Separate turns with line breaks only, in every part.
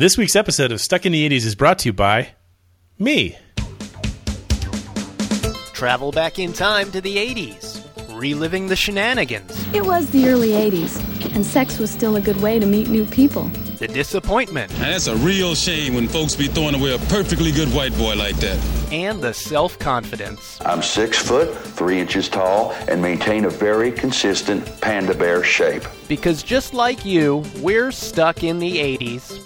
This week's episode of Stuck in the 80s is brought to you by me.
Travel back in time to the 80s, reliving the shenanigans,
It was the early 80s, and sex was still a good way to meet new people.
the disappointment,
Now that's a real shame when folks be throwing away a perfectly good white boy like that.
And the self confidence.
I'm six foot, three inches tall, and maintain a very consistent panda bear shape.
Because just like you, we're stuck in the 80s.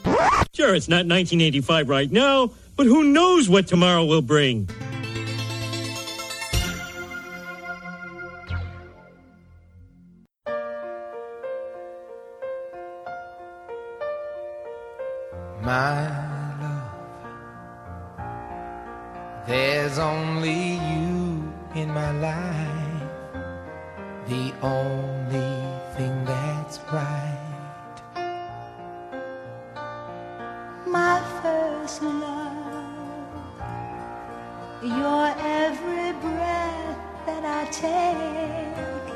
Sure, it's not 1985 right now, but who knows what tomorrow will bring?
My there's only you in my life, the only thing that's right.
my first love. Your every breath that I take,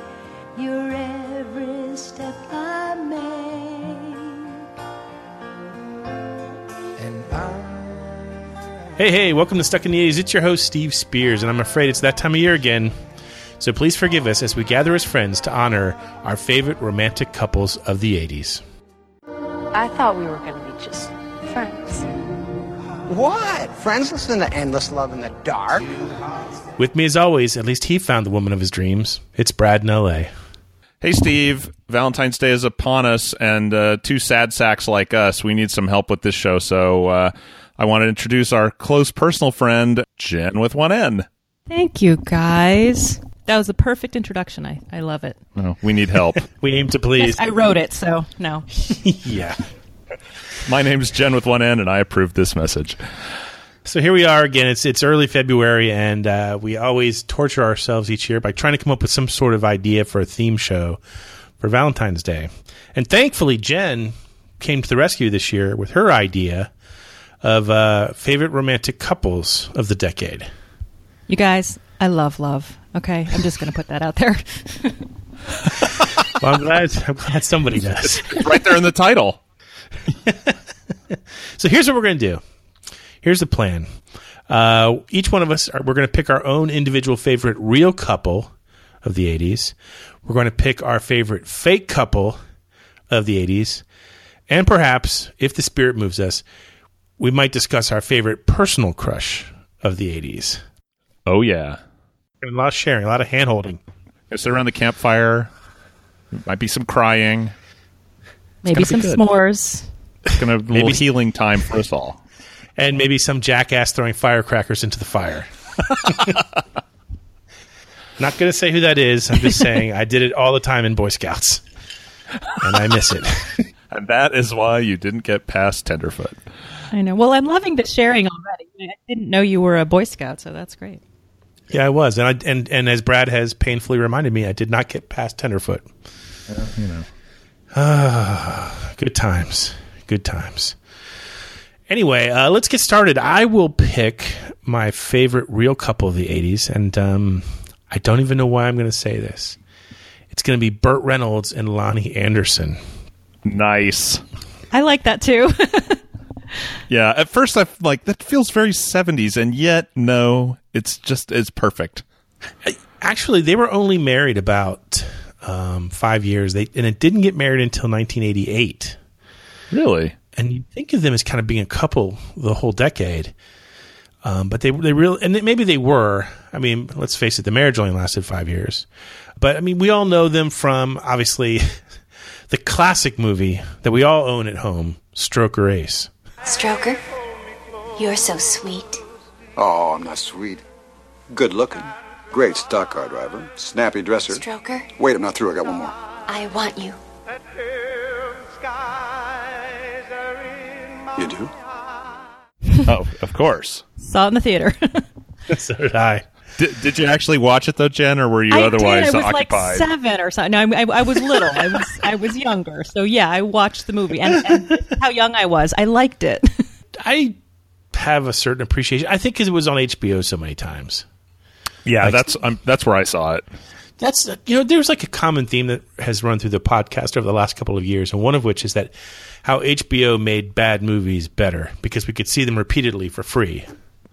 your every step I make.
Hey, hey, welcome to Stuck in the 80s. It's your host, Steve Spears, and I'm afraid it's that time of year again. So please forgive us as we gather as friends to honor our favorite romantic couples of the 80s.
I thought we were going to be just friends.
What? Friends listen to Endless Love in the Dark?
With me, as always, at least he found the woman of his dreams. It's Brad in LA.
Hey, Steve. Valentine's Day is upon us, and uh, two sad sacks like us, we need some help with this show. So uh, I want to introduce our close personal friend, Jen with one N.
Thank you, guys. That was a perfect introduction. I, I love it.
Oh, we need help.
We aim to please.
I wrote it, so no.
yeah.
My name's Jen with one N, and I approve this message.
So here we are again. It's it's early February, and uh, we always torture ourselves each year by trying to come up with some sort of idea for a theme show for Valentine's Day. And thankfully, Jen came to the rescue this year with her idea of uh, favorite romantic couples of the decade.
You guys, I love love. Okay, I'm just going to put that out there.
Well, I'm glad, I'm glad somebody does.
right there in the title.
So here's what we're going to do. Here's the plan. Uh, each one of us, are, we're going to pick our own individual favorite real couple of the 80s. We're going to pick our favorite fake couple of the 80s. And perhaps, if the spirit moves us, we might discuss our favorite personal crush of the 80s.
Oh, yeah.
And a lot of sharing, a lot of hand holding.
Sit around the campfire. Might be some crying.
Maybe some
be
s'mores.
It's gonna be a little healing time for us all.
And maybe some jackass throwing firecrackers into the fire. Not going to say who that is. I'm just saying I did it all the time in Boy Scouts. And I miss it.
And that is why you didn't get past Tenderfoot.
I know. Well, I'm loving the sharing already. I didn't know you were a Boy Scout, so that's great.
Yeah, I was, and I and and as Brad has painfully reminded me, I did not get past Tenderfoot.
you know.
Ah, good times, good times. Anyway, uh, let's get started. I will pick my favorite real couple of the '80s, and um, I don't even know why I'm going to say this. It's going to be Burt Reynolds and Loni Anderson.
Nice.
I like that too.
Yeah, at first I like that feels very 70s and yet no, it's just it's perfect.
Actually, they were only married about um, five years. They and it didn't get married until 1988.
Really?
and you think of them as kind of being a couple the whole decade. Um, but they they really and maybe they were. I mean, let's face it, the marriage only lasted five years. But I mean, we all know them from obviously the classic movie that we all own at home, Stroker Ace.
Stroker, you're so sweet.
Oh, I'm not sweet. Good looking. Great stock car driver. Snappy dresser.
Stroker,
Wait, I'm not through. I got one more.
I want you.
You do?
oh, of course.
Saw it in the theater.
so did I.
Did, did you actually watch it though, Jen, or were you
I
otherwise
did. I was
occupied?
like seven or something. No, I, I, I was little. I was I was younger. So yeah, I watched the movie, and, and how young I was. I liked it.
I have a certain appreciation. I think because it was on HBO so many times.
yeah,
Like-
that's um, that's where I saw it.
That's you know, there's like a common theme that has run through the podcast over the last couple of years, and one of which is that how HBO made bad movies better because we could see them repeatedly for free.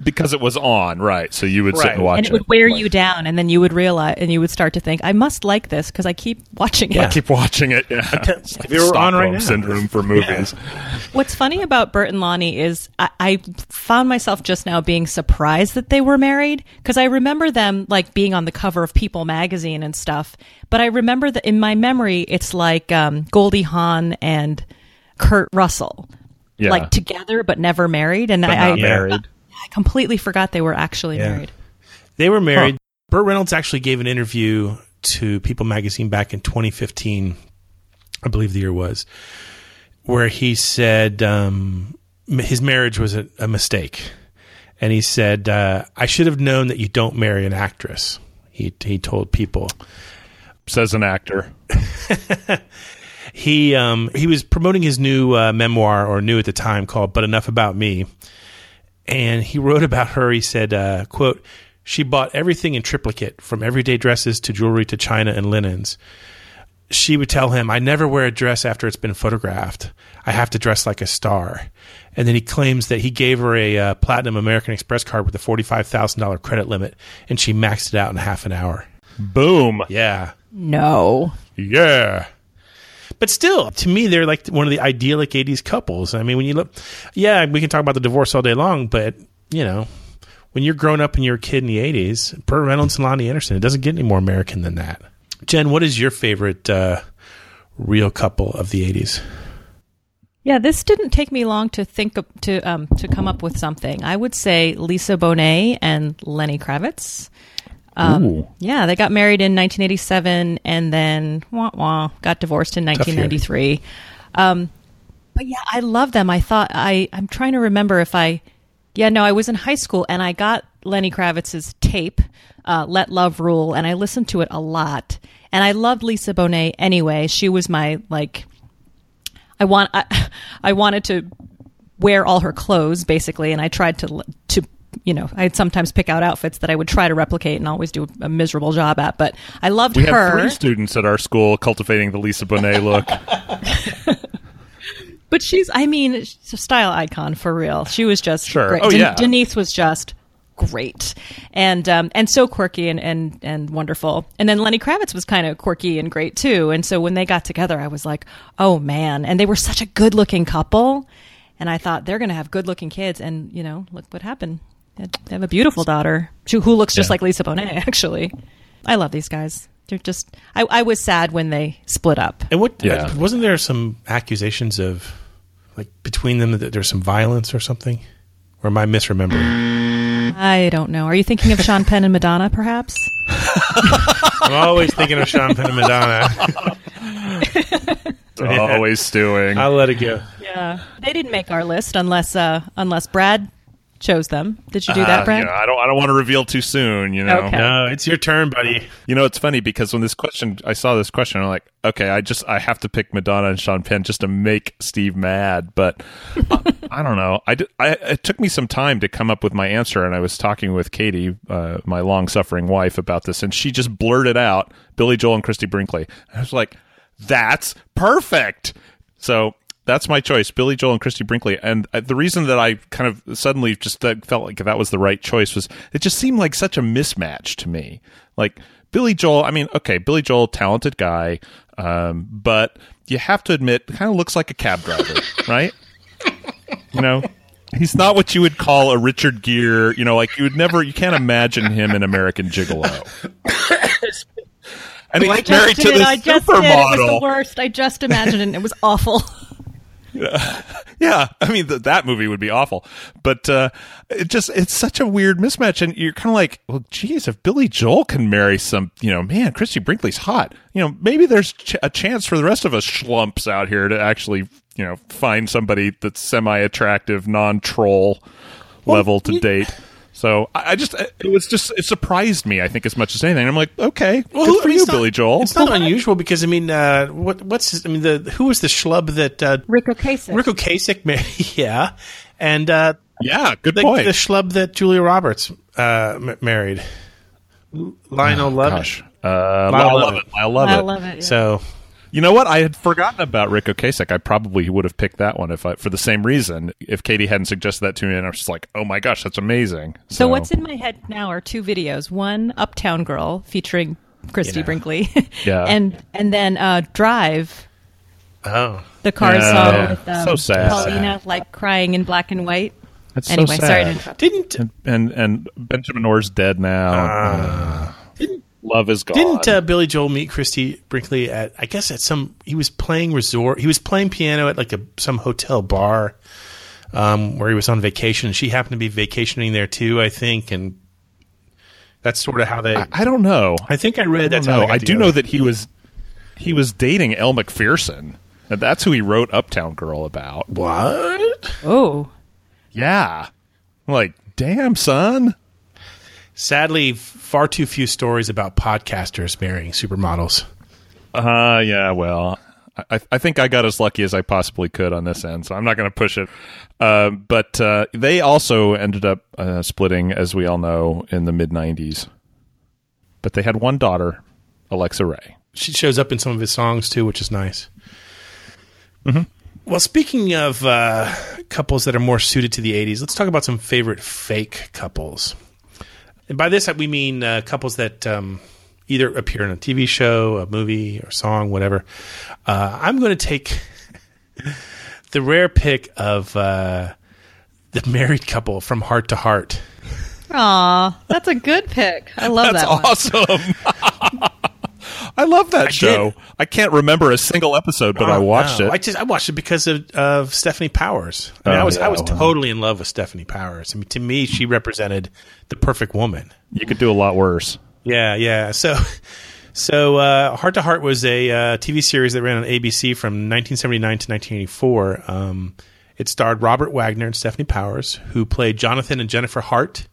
Because it was on, right? So you would sit and watch it.
and it would wear you down, and then you would realize, and you would start to think, I must like this because I keep watching it.
I keep watching it. Yeah, it's like
If it were on right now.
syndrome for movies.
What's funny about Burt and Loni is I, I found myself just now being surprised that they were married because I remember them like being on the cover of People magazine and stuff. But I remember that in my memory, it's like um, Goldie Hawn and Kurt Russell,
Yeah.
like together but never married. And
But
I,
not
I,
married.
I completely forgot they were actually
Yeah.
married.
They were married. Burt Reynolds actually gave an interview to People magazine back in 2015, I believe the year was, where he said um, his marriage was a, a mistake. And he said, uh, I should have known that you don't marry an actress. He, he told people.
Says an actor.
he um, he was promoting his new uh, memoir or new at the time called "But Enough About Me," and he wrote about her. He said, uh, "quote She bought everything in triplicate, from everyday dresses to jewelry to china and linens." She would tell him, "I never wear a dress after it's been photographed. I have to dress like a star." And then he claims that he gave her a uh, platinum American Express card with a forty-five thousand dollar credit limit, and she maxed it out in half an hour.
Boom.
Yeah.
No.
Yeah. But still, to me, they're like one of the idyllic 80s couples. I mean, when you look, yeah, we can talk about the divorce all day long, but, you know, when you're growing up and you're a kid in the 80s, Burt Reynolds and Loni Anderson, it doesn't get any more American than that. Jen, what is your favorite uh, real couple of the 80s?
Yeah, this didn't take me long to think of, to um, to come up with something. I would say Lisa Bonet and Lenny Kravitz. Um, yeah, they got married in 1987 and then wah, wah, got divorced in 1993. Um, but yeah, I love them. I thought I I'm trying to remember if I yeah no I was in high school and I got Lenny Kravitz's tape uh, Let Love Rule and I listened to it a lot and I loved Lisa Bonet anyway. She was my like I want I, I wanted to wear all her clothes basically and I tried to to you know I'd sometimes pick out outfits that I would try to replicate and always do a miserable job at but I loved
We
her
have three students at our school cultivating the Lisa Bonet look.
But she's, I mean, she's a style icon for real. She was just
Sure.
great.
Oh,
Den-
yeah.
Denise was just great and um, and so quirky and, and and wonderful. And then Lenny Kravitz was kind of quirky and great too. And so when they got together, I was like, oh man! And they were such a good looking couple. And I thought they're going to have good looking kids. And you know, look what happened. They have a beautiful daughter who who looks just
Yeah.
like Lisa Bonet. Actually, I love these guys. They're just. I, I was sad when they split up.
And what
Yeah.
uh, wasn't there some accusations of like between them that there's some violence or something? Or am I misremembering?
I don't know. Are you thinking of Sean Penn and Madonna, perhaps?
I'm always thinking of Sean Penn and Madonna.
Always stewing.
I'll let it go.
Yeah, they didn't make our list unless uh, unless Brad chose them. Did you do that,
Uh,
Brad?
you know, I don't. I don't want to reveal too soon. You know.
Okay.
No, it's your turn, buddy.
You know, it's funny because when this question, I saw this question, I'm like, okay, I just I have to pick Madonna and Sean Penn just to make Steve mad, but uh, I don't know. I, did, I it took me some time to come up with my answer, and I was talking with Katie, uh, my long suffering wife, about this, and she just blurted out Billy Joel and Christie Brinkley. I was like, that's perfect. So. That's my choice, Billy Joel and Christie Brinkley. And uh, the reason that I kind of suddenly just felt like that was the right choice was it just seemed like such a mismatch to me. Like Billy Joel, I mean, okay, Billy Joel, talented guy, um, but you have to admit, kind of looks like a cab driver, right? You know, he's not what you would call a Richard Gere. You know, like you would never, you can't imagine him in American Gigolo. And
I
he's
just
married to the
I just did. It was the
supermodel.
worst. I just imagined it. It was awful.
yeah, I mean th- that movie would be awful, but uh, it just it's such a weird mismatch, and you're kind of like, well, geez, if Billy Joel can marry some, you know, man, Christie Brinkley's hot. You know, maybe there's ch- a chance for the rest of us schlumps out here to actually, you know, find somebody that's semi attractive, non troll level to date. So I, I just it was just it surprised me. I think as much as anything. I'm like, okay,
Well,
good for
I mean,
you,
it's not-
Billy Joel.
It's not unusual because I mean, uh, what what's his, I mean the who was the schlub that uh,
Ric Ocasek.
Ric Ocasek yeah, and uh,
yeah, good
the,
point.
The schlub that Julia Roberts uh, m- married, Lionel
Oh,
Lovett.
gosh. Uh,
Lyle
Lyle
Lovett.
Lovett. Lyle Lovett.
I love it. yeah.
So
You know what? I had forgotten about Ric Ocasek. I probably would have picked that one if I, for the same reason. If Katie hadn't suggested that to me, and I was just like, "Oh my gosh, that's amazing."
So what's in my head now are two videos. One, Uptown Girl, featuring Christie
Yeah.
Brinkley,
Yeah.
and and then uh, Drive,
oh
the car
Yeah.
song with um,
So sad.
Paulina like crying in black and white.
That's so
anyway, sorry to interrupt.
didn't
and and, and Benjamin Orr's dead now. Uh, Love is gone.
didn't uh, Billy Joel meet Christie Brinkley at I guess at some he was playing resort he was playing piano at like a some hotel bar um, where he was on vacation. She happened to be vacationing there too, I think, and that's sort of how they.
I, I don't know.
I think I read
I
that's
don't
how
know.
they got
I do know that he was he was dating Elle Macpherson. And that's who he wrote Uptown Girl about.
What?
Oh,
Yeah. Like, damn, son.
Sadly, far too few stories about podcasters marrying supermodels.
Uh, yeah, well, I, I think I got as lucky as I possibly could on this end, so I'm not going to push it. Uh, but uh, they also ended up uh, splitting, as we all know, in the mid 90s. But they had one daughter, Alexa Ray.
She shows up in some of his songs too, which is nice.
Mm-hmm.
Well, speaking of uh, couples that are more suited to the 80s, let's talk about some favorite fake couples. And by this, we mean uh, couples that um, either appear in a TV show, a movie, or song, whatever. Uh, I'm going to take the rare pick of uh, the married couple from Hart to Hart.
Aw, that's a good pick. I love
That's
that one.
awesome. I love that show. I can't remember a single episode, but I
Oh,
watched
no.
it.
I just I watched it because of, of Stefanie Powers. I, mean,
Oh,
I was
yeah,
I was totally in love with Stefanie Powers. I mean, to me, she represented the perfect woman.
you could do a lot worse.
Yeah, yeah. So, so uh, Hart to Hart was a uh, TV series that ran on ABC from 1979 to 1984. Um, it starred Robert Wagner and Stefanie Powers, who played Jonathan and Jennifer Hart,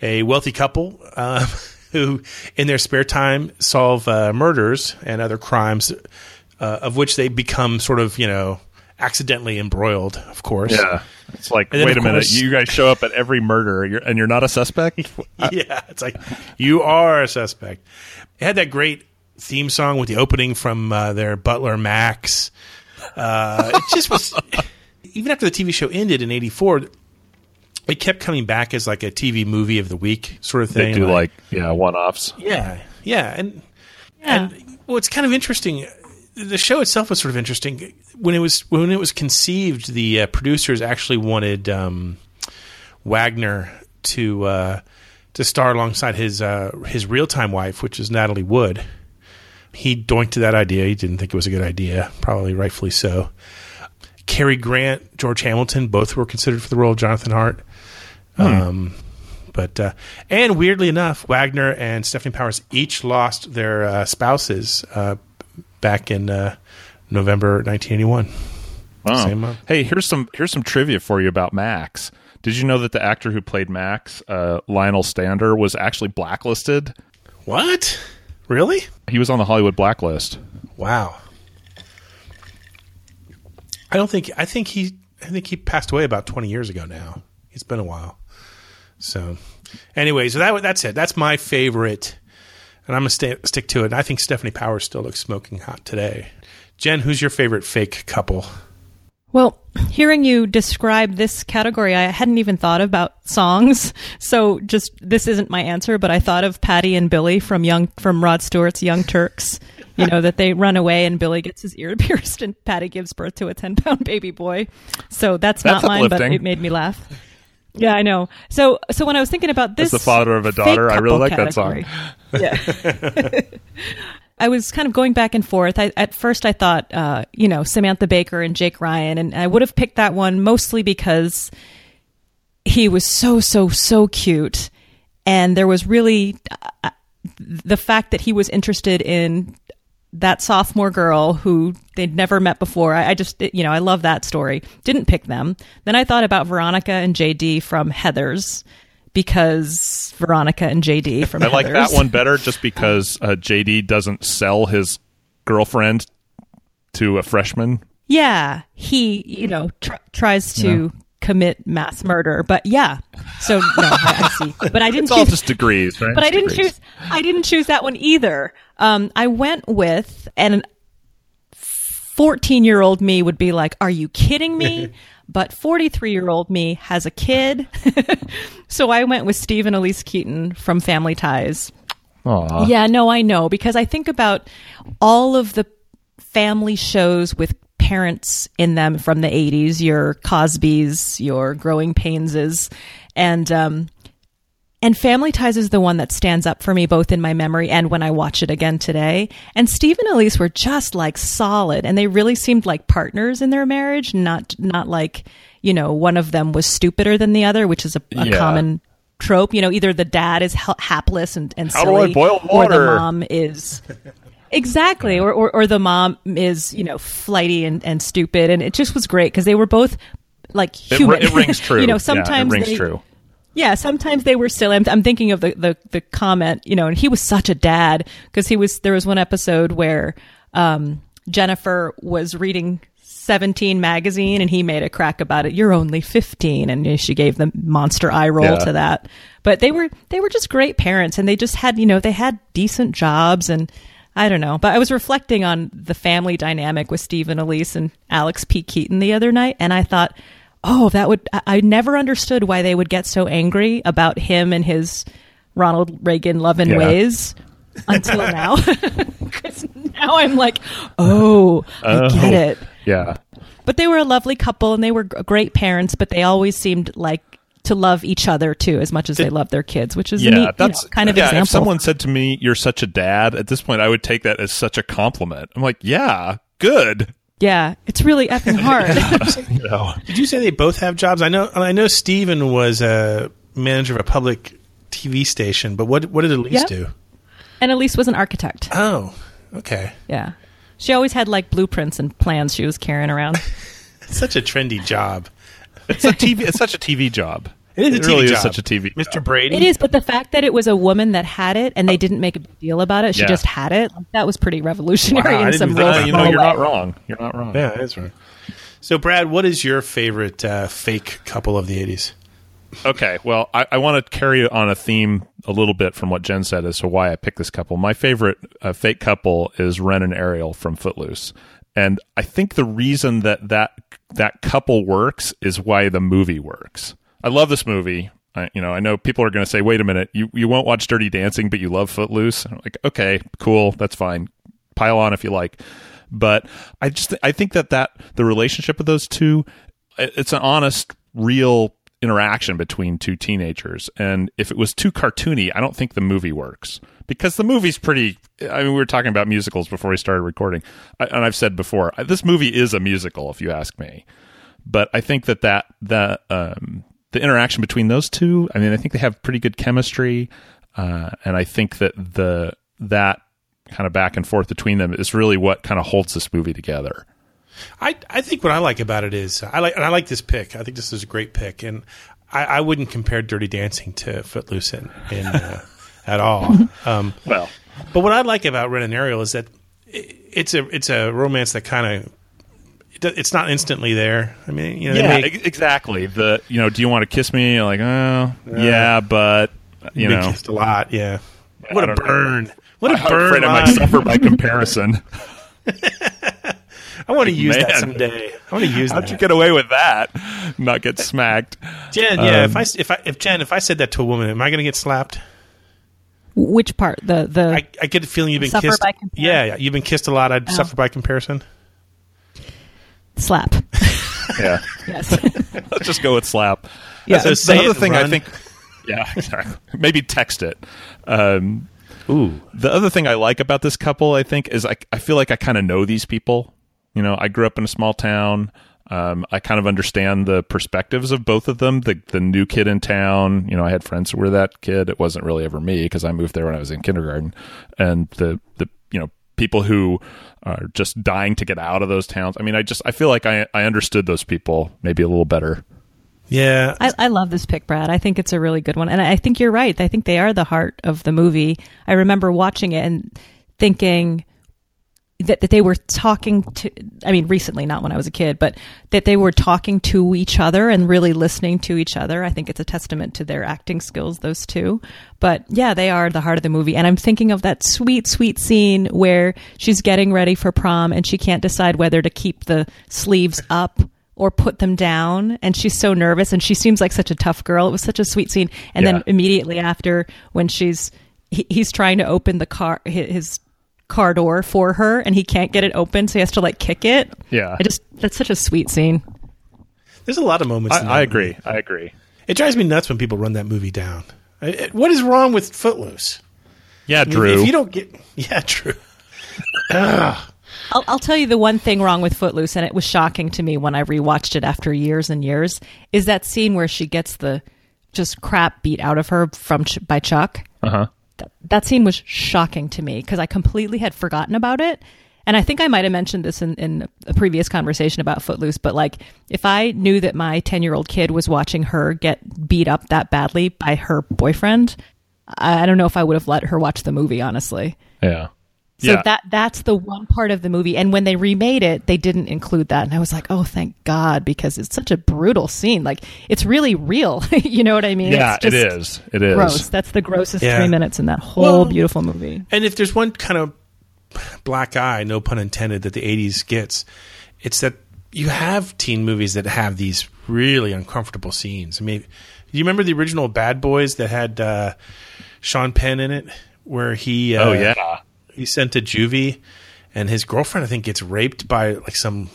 a wealthy couple um, who, in their spare time, solve uh, murders and other crimes, uh, of which they become sort of, you know, accidentally embroiled. Of course.
Yeah. It's like, wait a
of
minute, you guys show up at every murder you're, and you're not a suspect?
yeah, it's like you are a suspect. It had that great theme song with the opening from uh, their butler Max. Uh, it just was. even after the TV show ended in '84, it kept coming back as like a TV movie of the week sort of thing.
they
thing.
do like, yeah, one offs.
yeah, yeah, and
Yeah.
and well, it's kind of interesting. The show itself was sort of interesting when it was when it was conceived. The uh, producers actually wanted um, Wagner to uh, to star alongside his uh, his real time wife, which is Natalie Wood. He doinked to that idea. He didn't think it was a good idea, probably rightfully so. Cary Grant, George Hamilton, both were considered for the role of Jonathan Hart. Um, but uh, and weirdly enough, Wagner and Stefanie Powers each lost their uh, spouses uh, back in uh, November 1981.
Wow.
Same.
Hey, here's some here's some trivia for you about Max. Did you know that the actor who played Max, uh, Lionel Stander, was actually blacklisted?
What? Really?
He was on the Hollywood blacklist.
Wow. I don't think. I think he. I think he passed away about 20 years ago now. It's been a while. So, anyway, so that that's it. That's my favorite, and I'm gonna stay, stick to it. And I think Stefanie Powers still looks smoking hot today. Jen, who's your favorite fake couple?
Well, hearing you describe this category, I hadn't even thought about songs. So just this isn't my answer, but I thought of Patty and Billy from Young from Rod Stewart's Young Turks. You know that they run away and Billy gets his ear pierced and Patty gives birth to a ten pound baby boy. So that's,
That's
not mine, but it made me laugh. Yeah, I know. So so when I was thinking about this,
As the father of a daughter, I really like that song.
Yeah. I was kind of going back and forth. I, at first, I thought, uh, you know, Samantha Baker and Jake Ryan, and I would have picked that one mostly because he was so, so, so cute, and there was really uh, the fact that he was interested in that sophomore girl who they'd never met before. I, I just, you know, I love that story. Didn't pick them. Then I thought about Veronica and JD from Heathers because Veronica and JD from
I like that one better just because uh, JD doesn't sell his girlfriend to a freshman.
Yeah, he you know tr- tries to commit mass murder. But yeah, so no, I, I see. But I didn't.
It's all just degrees, right?
but I didn't
Degrees.
choose. I didn't choose that one either. Um, I went with an 14 year old me would be like, "Are you kidding me?" but 43 year old me has a kid, so I went with Steve and Elise Keaton from Family Ties.
Aw.
Yeah, no, I know because I think about all of the family shows with parents in them from the 80s, your Cosby's, your Growing Painses, and um and Family Ties is the one that stands up for me both in my memory and when I watch it again today. And Steve and Elise were just like solid and they really seemed like partners in their marriage, not not like, you know, one of them was stupider than the other, which is a, a
Yeah.
common trope. You know, either the dad is ha- hapless and, and
How do I
silly, or the mom is exactly, or, or or the mom is you know flighty and, and stupid, and it just was great because they were both like human.
ri- it rings true.
you know,
Yeah,
sometimes
it rings
they,
true.
yeah, sometimes they were silly. I'm, I'm thinking of the, the, the comment, you know, and he was such a dad because he was, there was one episode where, um, Jennifer was reading 17 magazine and he made a crack about it. You're only 15. And she gave the monster eye roll
Yeah.
to that. But they were, they were just great parents and they just had, you know, they had decent jobs and I don't know. But I was reflecting on the family dynamic with Steve and Elise and Alex P. Keaton the other night. And I thought, oh, that would, I, I never understood why they would get so angry about him and his Ronald Reagan loving
Yeah.
ways until now. Because now I'm like, oh, I
Oh,
get it.
Yeah.
But they were a lovely couple and they were great parents, but they always seemed like to love each other too as much as they love their kids, which is a
yeah,
neat, you
that's
know, kind of
yeah.
example.
If someone said to me, "You're such a dad," at this point, I would take that as such a compliment. I'm like, "Yeah, good."
yeah, it's really effing hard.
You know,
Did you say they both have jobs? I know. I know Steven was a manager of a public TV station, but what what did Elise
Yep.
do?
and Elise was an architect.
Oh, okay.
Yeah. She always had like blueprints and plans she was carrying around.
Such a trendy job.
it's a TV. It's such a TV job.
It is a
It
TV
really is
job.
such a TV.
Mr.
job.
Brady.
It is, but the fact that it was a woman that had it and they didn't make a big deal about it, she
Yeah.
just had it. That was pretty revolutionary
Wow,
in some
think
real.
You know, you're not wrong. You're not wrong.
Yeah, that's right. So, Brad, what is your favorite uh, fake couple of the '80s?
Okay, well, I, I want to carry on a theme a little bit from what Jen said as to why I picked this couple. My favorite uh, fake couple is Ren and Ariel from Footloose, and I think the reason that that that couple works is why the movie works. I love this movie. I, you know, I know people are going to say, "Wait a minute, you you won't watch Dirty Dancing, but you love Footloose." I'm like, okay, cool, that's fine. Pile on if you like, but I just I think that that the relationship of those two, it's an honest, real interaction between two teenagers. And if it was too cartoony, I don't think the movie works because the movie's pretty. I mean, we were talking about musicals before we started recording, I, and I've said before, this movie is a musical, if you ask me. But I think that that that um, the interaction between those two, I mean, I think they have pretty good chemistry, uh, and I think that the that kind of back and forth between them is really what kind of holds this movie together.
I I think what I like about it is I like and I like this pick. I think this is a great pick, and I, I wouldn't compare Dirty Dancing to Footloose in, in uh, at all. Um,
Well,
but what I like about Ren and Ariel is that i- it's a it's a romance that kind of it, do- it's not instantly there. I mean, you know,
yeah,
make-
exactly. The you know, do you want to kiss me? You're like, oh, yeah, but you
You've
know,
kissed a lot. Yeah. What
I
a
don't know.
burn! What a
I'm
burn!
afraid I might suffer by comparison.
I want to use that someday. I want to use
How'd
that.
you get away with that? Not get smacked,
Jen, yeah. if
Um,
I s- if I if Jen, if I said that to a woman, am I going to get slapped?
Which part? The the
I, I get the feeling you've been kissed.
by
yeah, yeah, you've been kissed a lot. I'd
Oh.
suffer by comparison.
Slap.
Yeah.
yes.
Let's just go with slap.
Yeah.
So
the other
it,
thing I think, yeah, exactly. maybe text it. Um,
Ooh,
the other thing I like about this couple, I think, is I I feel like I kind of know these people. You know, I grew up in a small town. Um, I kind of understand the perspectives of both of them. The the new kid in town, you know, I had friends who were that kid. It wasn't really ever me because I moved there when I was in kindergarten. And the the you know people who are just dying to get out of those towns. I mean, I just I feel like I I understood those people maybe a little better.
yeah.
I, I love this pick, Brad. I think it's a really good one. And I think you're right. I think they are the heart of the movie. I remember watching it and thinking, that, that they were talking to i mean recently not when i was a kid but that they were talking to each other and really listening to each other. I think it's a testament to their acting skills those two. But yeah they are the heart of the movie. And i'm thinking of that sweet sweet scene where she's getting ready for prom and she can't decide whether to keep the sleeves up or put them down. And she's so nervous and she seems like such a tough girl. It was such a sweet scene. And
Yeah.
then immediately after when she's he, he's trying to open the car his car door for her and he can't get it open so he has to like kick it
Yeah.
i just that's such a sweet scene
There's a lot of moments.
I,
in
I agree.
movie.
I agree.
It drives me nuts when people run that movie down. I- I- What is wrong with Footloose?
Yeah,
I mean,
Drew.
If you don't get, yeah, Drew.
I'll, I'll tell you the one thing wrong with Footloose, and it was shocking to me when I rewatched it after years and years, is that scene where she gets the just crap beat out of her from by Chuck.
Uh huh.
That, that scene was shocking to me because I completely had forgotten about it. And I think I might have mentioned this in, in a previous conversation about Footloose, but like if I knew that my 10 year old kid was watching her get beat up that badly by her boyfriend, I I don't know if I would have let her watch the movie, honestly.
Yeah.
So
yeah.
that that's the one part of the movie. And when they remade it, they didn't include that. And I was like, oh, thank God, because it's such a brutal scene. Like it's really real. you know what I mean?
yeah,
it's
it
just
is. It is.
Gross. That's the grossest
Yeah.
three minutes in that whole
Well-
beautiful movie.
And if there's one kind of black eye, no pun intended, that the 80s gets, it's that you have teen movies that have these really uncomfortable scenes. I mean, do you remember the original Bad Boys that had uh, Sean Penn in it, where he uh,
Oh, yeah.
He's sent to juvie, and his girlfriend I think gets raped by like some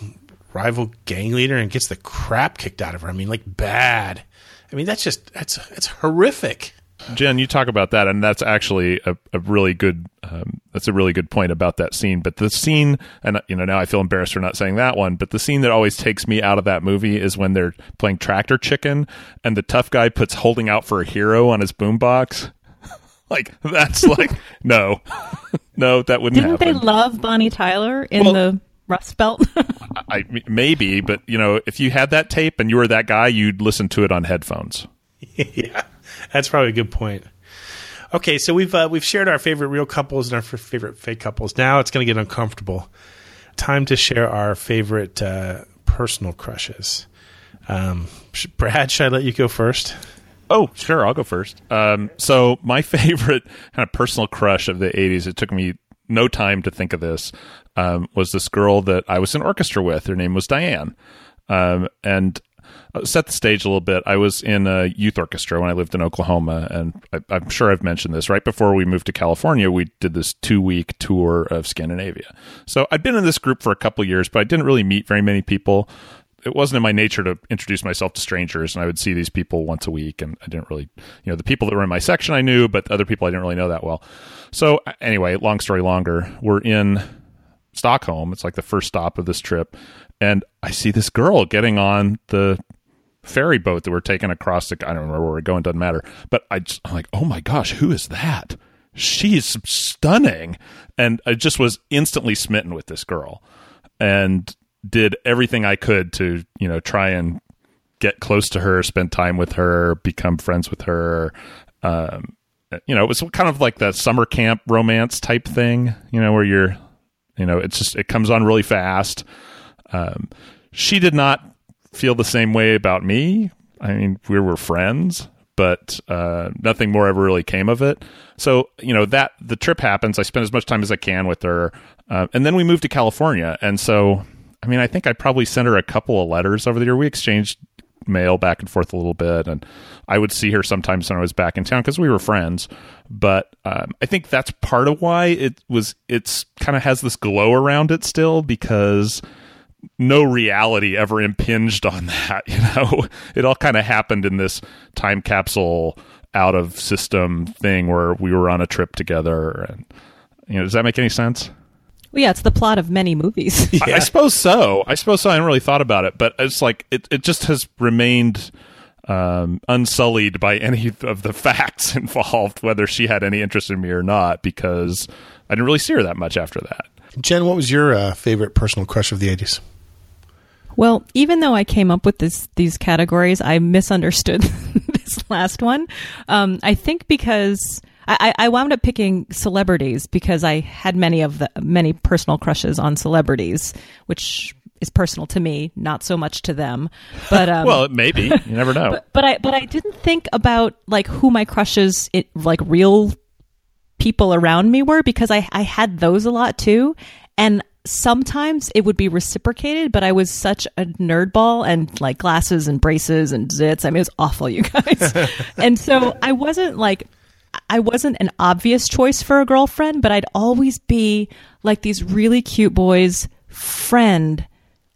rival gang leader and gets the crap kicked out of her. I mean, like bad. I mean, that's just that's that's horrific.
Jen, you talk about that, and that's actually a, a really good. Um, that's a really good point about that scene. But the scene, and you know, now I feel embarrassed for not saying that one. But the scene that always takes me out of that movie is when they're playing tractor chicken, and the tough guy puts "Holding Out for a Hero" on his boombox. like that's like no, no, that wouldn't
Didn't
happen.
they love Bonnie Tyler in
Well-
the Rust Belt?
I maybe, but you know, if you had that tape and you were that guy, you'd listen to it on headphones.
yeah, that's probably a good point. Okay, so we've uh, we've shared our favorite real couples and our f- favorite fake couples. Now it's going to get uncomfortable. Time to share our favorite uh, personal crushes. Um, sh- Brad, should I let you go first?
Oh, sure, I'll go first. Um, so my favorite kind of personal crush of the '80s. It took me no time to think of this. Um, was this girl that I was in orchestra with? Her name was Diane, um, and uh, set the stage a little bit. I was in a youth orchestra when I lived in Oklahoma, and I, I'm sure I've mentioned this. Right before we moved to California, we did this two week tour of Scandinavia. So I'd been in this group for a couple years, but I didn't really meet very many people. It wasn't in my nature to introduce myself to strangers, and I would see these people once a week, and I didn't really, you know, the people that were in my section I knew, but the other people I didn't really know that well. So anyway, long story longer, we're in Stockholm. It's like the first stop of this trip. And I see this girl getting on the ferry boat that we're taking across the, I don't remember where we're going, doesn't matter. But I just, I'm like, oh my gosh, who is that? She's stunning. And I just was instantly smitten with this girl and did everything I could to, you know, try and get close to her, spend time with her, become friends with her. Um, you know, it was kind of like that summer camp romance type thing, you know, where you're, you know, it's just, it comes on really fast. Um, she did not feel the same way about me. I mean, we were friends, but uh, nothing more ever really came of it. So, you know, that the trip happens. I spend as much time as I can with her. Uh, and then we moved to California. And so, I mean, I think I probably sent her a couple of letters over the year. We exchanged mail back and forth a little bit. And I would see her sometimes when I was back in town because we were friends. But um, I think that's part of why it was, it's kind of has this glow around it still because no reality ever impinged on that. You know, it all kind of happened in this time capsule out of system thing where we were on a trip together. And, you know, does that make any sense?
Well, yeah, it's the plot of many movies.
I, I suppose so. I suppose so. I hadn't really thought about it, but it's like it, it just has remained um, unsullied by any of the facts involved, whether she had any interest in me or not, because I didn't really see her that much after that.
Jen, what was your uh, favorite personal crush of the 80s?
Well, even though I came up with this these categories, I misunderstood this last one. Um, I think because I, I wound up picking celebrities because I had many of the many personal crushes on celebrities, which is personal to me, not so much to them. But um,
well, maybe you never know.
but, but I but I didn't think about like who my crushes, it like real people around me were because I I had those a lot too, and sometimes it would be reciprocated, but I was such a nerdball and like glasses and braces and zits. I mean, it was awful, you guys. and so I wasn't like, I wasn't an obvious choice for a girlfriend, but I'd always be like these really cute boys' friend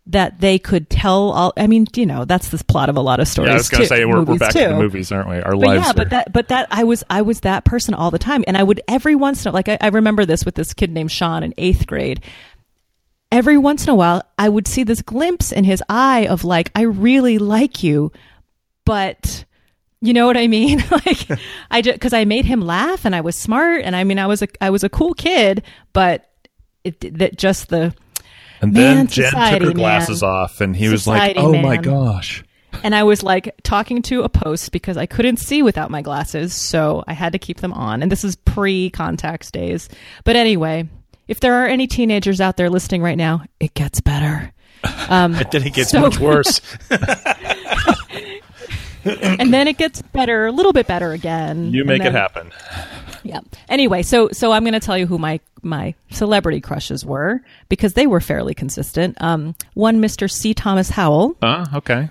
that they could tell all. I mean, you know, that's the plot of a lot of stories.
Yeah, I was going to say we're, we're back
too.
to the movies, aren't we? Our
But
lives.
yeah,
are-
but that, but that, I was, I was that person all the time, and I would every once in a like I, I remember this with this kid named Sean in eighth grade. Every once in a while, I would see this glimpse in his eye of like, I really like you, but you know what I mean? like, I just because I made him laugh and I was smart, and I mean, I was a, I was a cool kid, but it that just the
and
man,
then Jen took her glasses
man.
off, and he was like,
Society,
"Oh my gosh."
and I was like talking to a post because I couldn't see without my glasses, so I had to keep them on. And this is pre contacts days. But anyway, if there are any teenagers out there listening right now, it gets better. Um,
And then it gets
so-
much worse.
and then it gets better, a little bit better again.
You
and
make it happen.
Yeah. Anyway, so so I'm going to tell you who my my celebrity crushes were because they were fairly consistent. Um, one, Mr. C. Thomas Howell.
Uh, okay.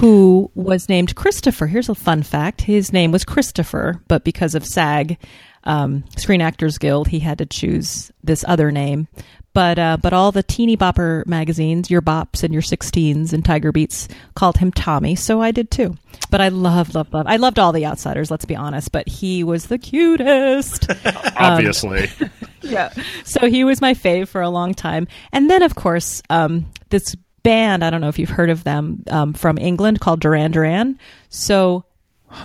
who was named Christopher. Here's a fun fact: his name was Christopher, but because of SAG, um, Screen Actors Guild, he had to choose this other name. But uh, but all the teeny bopper magazines, your bops and your sixteens and Tiger Beats, called him Tommy, so I did too. But I love, love, love. I loved all the outsiders. Let's be honest, but he was the cutest. Um,
Obviously.
yeah. So he was my fave for a long time. And then, of course, um, this band, I don't know if you've heard of them, um, from England called Duran Duran. So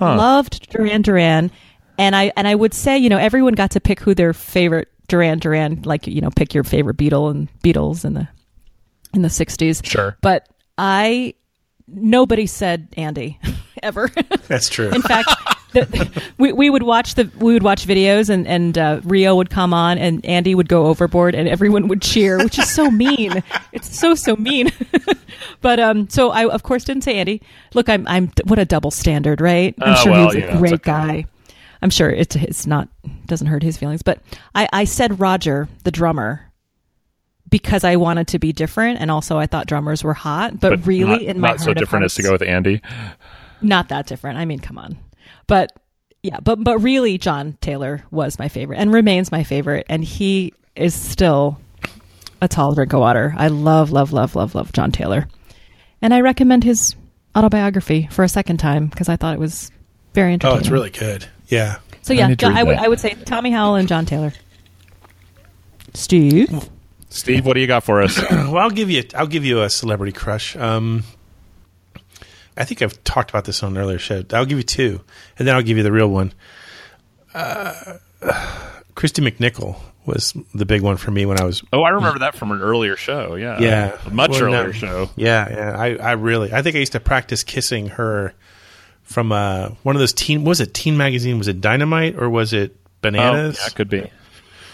loved Duran Duran. And I, and I would say, you know, everyone got to pick who their favorite Duran Duran, like, you know, pick your favorite Beatle and Beatles in the, in the sixties.
Sure.
But I, nobody said Andy ever.
That's true.
In fact, the, we, we would watch the we would watch videos and and uh, Rio would come on and Andy would go overboard and everyone would cheer, which is so mean. It's so so mean. but um, so I of course didn't say Andy. Look, I'm I'm what a double standard, right? I'm
Oh,
sure
well,
he's
you
a
know,
great
okay.
guy. I'm sure it's it's not doesn't hurt his feelings, but I I said Roger the drummer. Because I wanted to be different, and also I thought drummers were hot, but, really,
not,
in my
not so
heart of
different as to go with Andy.
not that different. I mean, come on. But yeah, but but really John Taylor was my favorite and remains my favorite and he is still a tall drink of water. I love love love love love John Taylor. And I recommend his autobiography for a second time because I thought it was very interesting.
Oh,
entertaining.
it's really good. Yeah.
So yeah, John, I would I would say Tommy Howell and John Taylor. Steve.
Steve, what do you got for us?
well, I'll give you. I'll give you a celebrity crush. Um, I think I've talked about this on an earlier show. I'll give you two, and then I'll give you the real one. Uh, Kristy McNichol was the big one for me when I was.
Oh, I remember that from an earlier show. Yeah,
yeah,
a much
Well, no.
earlier show.
Yeah, yeah. I, I really, I think I used to practice kissing her from uh, one of those teen. Was it Teen Magazine? Was it Dynamite or was it Bananas?
Oh, yeah, could be.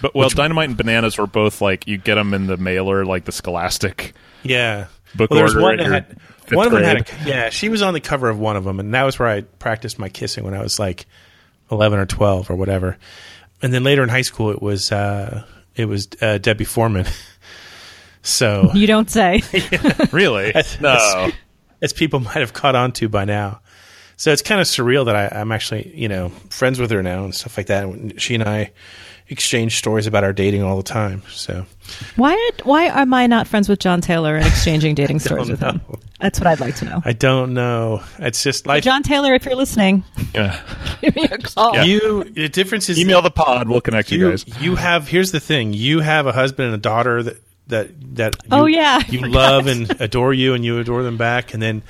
But well, Dynamite and Bananas were both like you get them in the mailer, like the Scholastic.
Yeah.
Book
well, there
order
one
at your
had
fifth
one of them had a, yeah. She was on the cover of one of them, and that was where I practiced my kissing when I was like eleven or twelve or whatever. And then later in high school, it was uh, it was uh, Debbie Foreman. so
You don't say.
really?
as,
No.
as, as people might have caught on to by now. So it's kind of surreal that I, I'm actually, you know, friends with her now and stuff like that. And she and I exchange stories about our dating all the time. So
Why why am I not friends with John Taylor and exchanging dating stories with him? That's what I'd like to know.
I don't know. It's just like
John Taylor, if you're listening,
Yeah.
give me a call.
you. The difference is
Email the pod. We'll connect you,
you,
guys.
you have here's the thing you have a husband and a daughter that that that oh, you,
Oh, yeah,
you love and adore you and you adore them back and then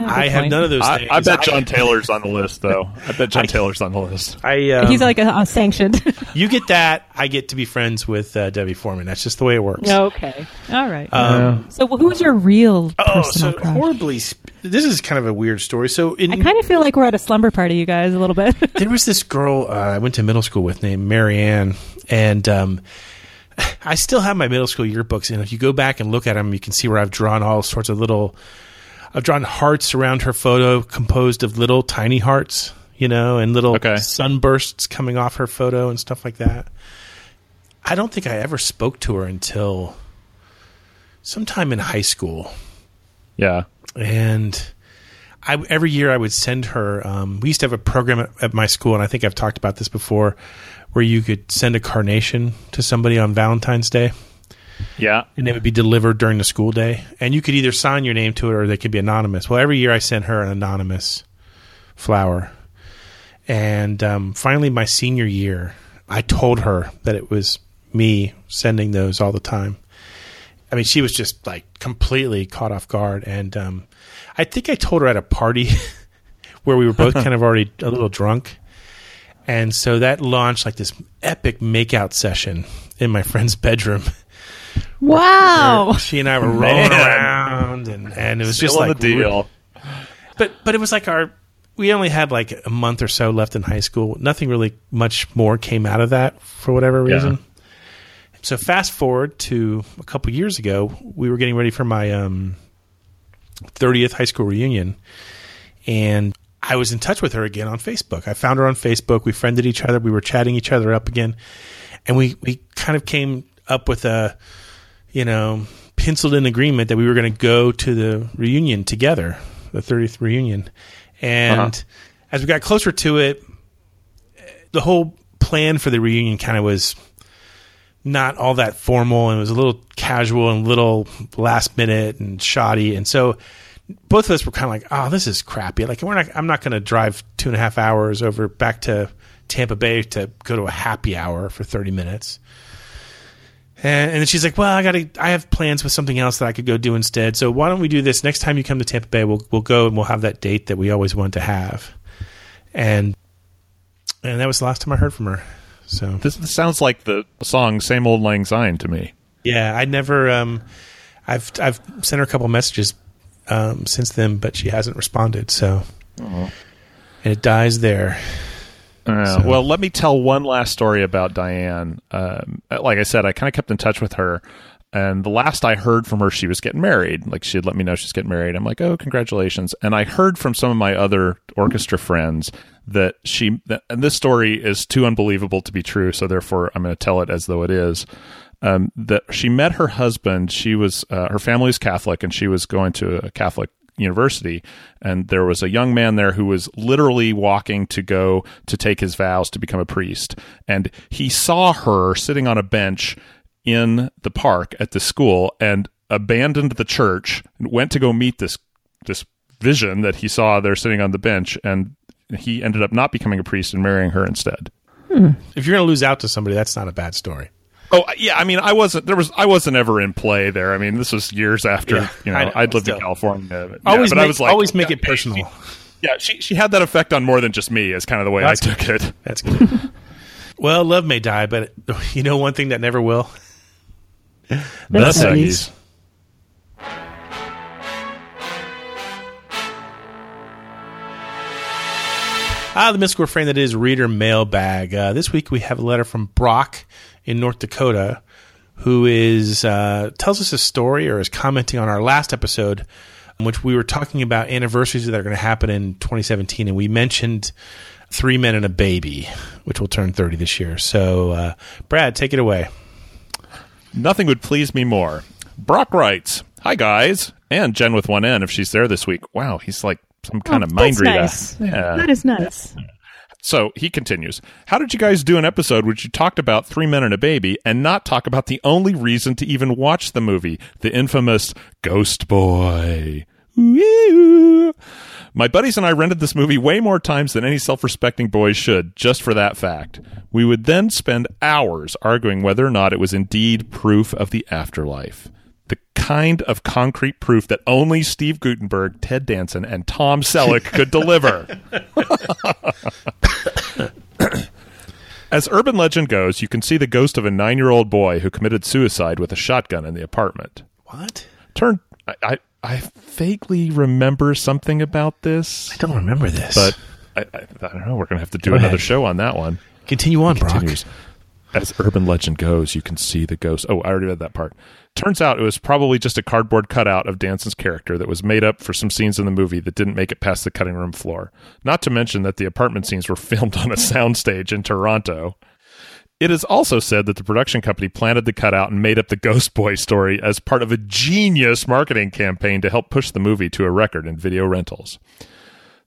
I have none of those
I,
things.
I bet John Taylor's on the list, though. I bet John Taylor's on the list.
I um,
He's like a, a sanctioned.
you get that I get to be friends with uh, Debbie Foreman. That's just the way it works.
okay. All right.
Um,
so who's your real
Oh,
personal
so
crush?
horribly. Sp- this is kind of a weird story. So in,
I kind of feel like we're at a slumber party, you guys, a little bit.
there was this girl uh, I went to middle school with named Marianne, and um, I still have my middle school yearbooks. And if you go back and look at them, you can see where I've drawn all sorts of little. I've drawn hearts around her photo, composed of little tiny hearts, you know, and little
Okay.
sunbursts coming off her photo and stuff like that. I don't think I ever spoke to her until sometime in high school
Yeah.
and I, every year I would send her. Um, we used to have a program at, at my school, and I think I've talked about this before, where you could send a carnation to somebody on Valentine's Day,
Yeah.
and it would be delivered during the school day, and you could either sign your name to it or they could be anonymous. Well, every year I sent her an anonymous flower, and um, finally, my senior year, I told her that it was me sending those all the time. I mean, she was just like completely caught off guard. And um, I think I told her at a party where we were both kind of already a little drunk. And so that launched like this epic makeout session in my friend's bedroom.
wow.
where she and I were rolling
Man.
around, and, and it was just
Still in
like
the deal.
But but it was like our we only had like a month or so left in high school. Nothing really much more came out of that for whatever
Yeah.
reason. So fast forward to a couple years ago, we were getting ready for my um, 30th high school reunion, and I was in touch with her again on Facebook. I found her on Facebook. We friended each other. We were chatting each other up again, and we we kind of came up with a you know penciled in agreement that we were going to go to the reunion together, the 30th reunion, and
Uh-huh.
as we got closer to it, the whole plan for the reunion kind of was not all that formal and it was a little casual and a little last minute and shoddy. And so both of us were kind of like, oh, this is crappy. Like we're not, I'm not going to drive two and a half hours over back to Tampa Bay to go to a happy hour for 30 minutes. And, and then she's like, well, I got to, I have plans with something else that I could go do instead. So why don't we do this next time you come to Tampa Bay? We'll, we'll go and we'll have that date that we always wanted to have. And, and that was the last time I heard from her. So
This, this sounds like the song "Same Old Lang Syne" to me.
Yeah, I never. Um, I've I've sent her a couple messages um, since then, but she hasn't responded. So, and it dies there.
Well, let me tell one last story about Diane. Um, like I said, I kind of kept in touch with her, and the last I heard from her, she was getting married. Like she had let me know she's getting married. I'm like, oh, congratulations! And I heard from some of my other orchestra friends that she, that, and this story is too unbelievable to be true, so therefore I'm going to tell it as though it is. Um, that she met her husband. She was uh, her family Catholic, and she was going to a Catholic university and there was a young man there who was literally walking to go to take his vows to become a priest. And he saw her sitting on a bench in the park at the school and abandoned the church and went to go meet this this vision that he saw there sitting on the bench and he ended up not becoming a priest and marrying her instead. Hmm.
If you're going to lose out to somebody, that's not a bad story.
Oh yeah, I mean, I wasn't there was I wasn't ever in play there. I mean, this was years after
Yeah,
you know
I know,
I'd lived
still.
in California. But,
Always
yeah, but
make,
I was like,
always make it personal.
yeah, she she had that effect on more than just me. Is kind of the way
That's
I took it.
That's good. well, love may die, but you know one thing that never will.
The
Seggies. Ah, the mystical refrain that is reader mailbag. Uh, this week we have a letter from Brock in North Dakota, who is uh, tells us a story or is commenting on our last episode, in which we were talking about anniversaries that are going to happen in 2017, and we mentioned Three Men and a Baby, which will turn 30 this year. So, uh, Brad, take it away.
Nothing would please me more. Brock writes, "Hi guys, and Jen with one N if she's there this week. Wow, he's like some kind
Oh,
of mind
that's
reader.
nice.
Yeah.
That is nice.
So he continues, How did you guys do an episode which you talked about Three Men and a Baby and not talk about the only reason to even watch the movie, the infamous Ghost Boy? Woo! My buddies and I rented this movie way more times than any self respecting boys should, just for that fact. We would then spend hours arguing whether or not it was indeed proof of the afterlife. The kind of concrete proof that only Steve Guttenberg, Ted Danson, and Tom Selleck could deliver. As urban legend goes, you can see the ghost of a nine year old boy who committed suicide with a shotgun in the apartment.
What?
Turn. I, I, I vaguely remember something about this.
I don't remember this.
But I, I, I don't know. We're going to have to do
Go
another
ahead.
show on that one.
Continue on,
It
Brock.
continues. As urban legend goes, you can see the ghost. Oh, I already read that part. Turns out it was probably just a cardboard cutout of Danson's character that was made up for some scenes in the movie that didn't make it past the cutting room floor. Not to mention that the apartment scenes were filmed on a soundstage in Toronto. It is also said that the production company planted the cutout and made up the Ghost Boy story as part of a genius marketing campaign to help push the movie to a record in video rentals.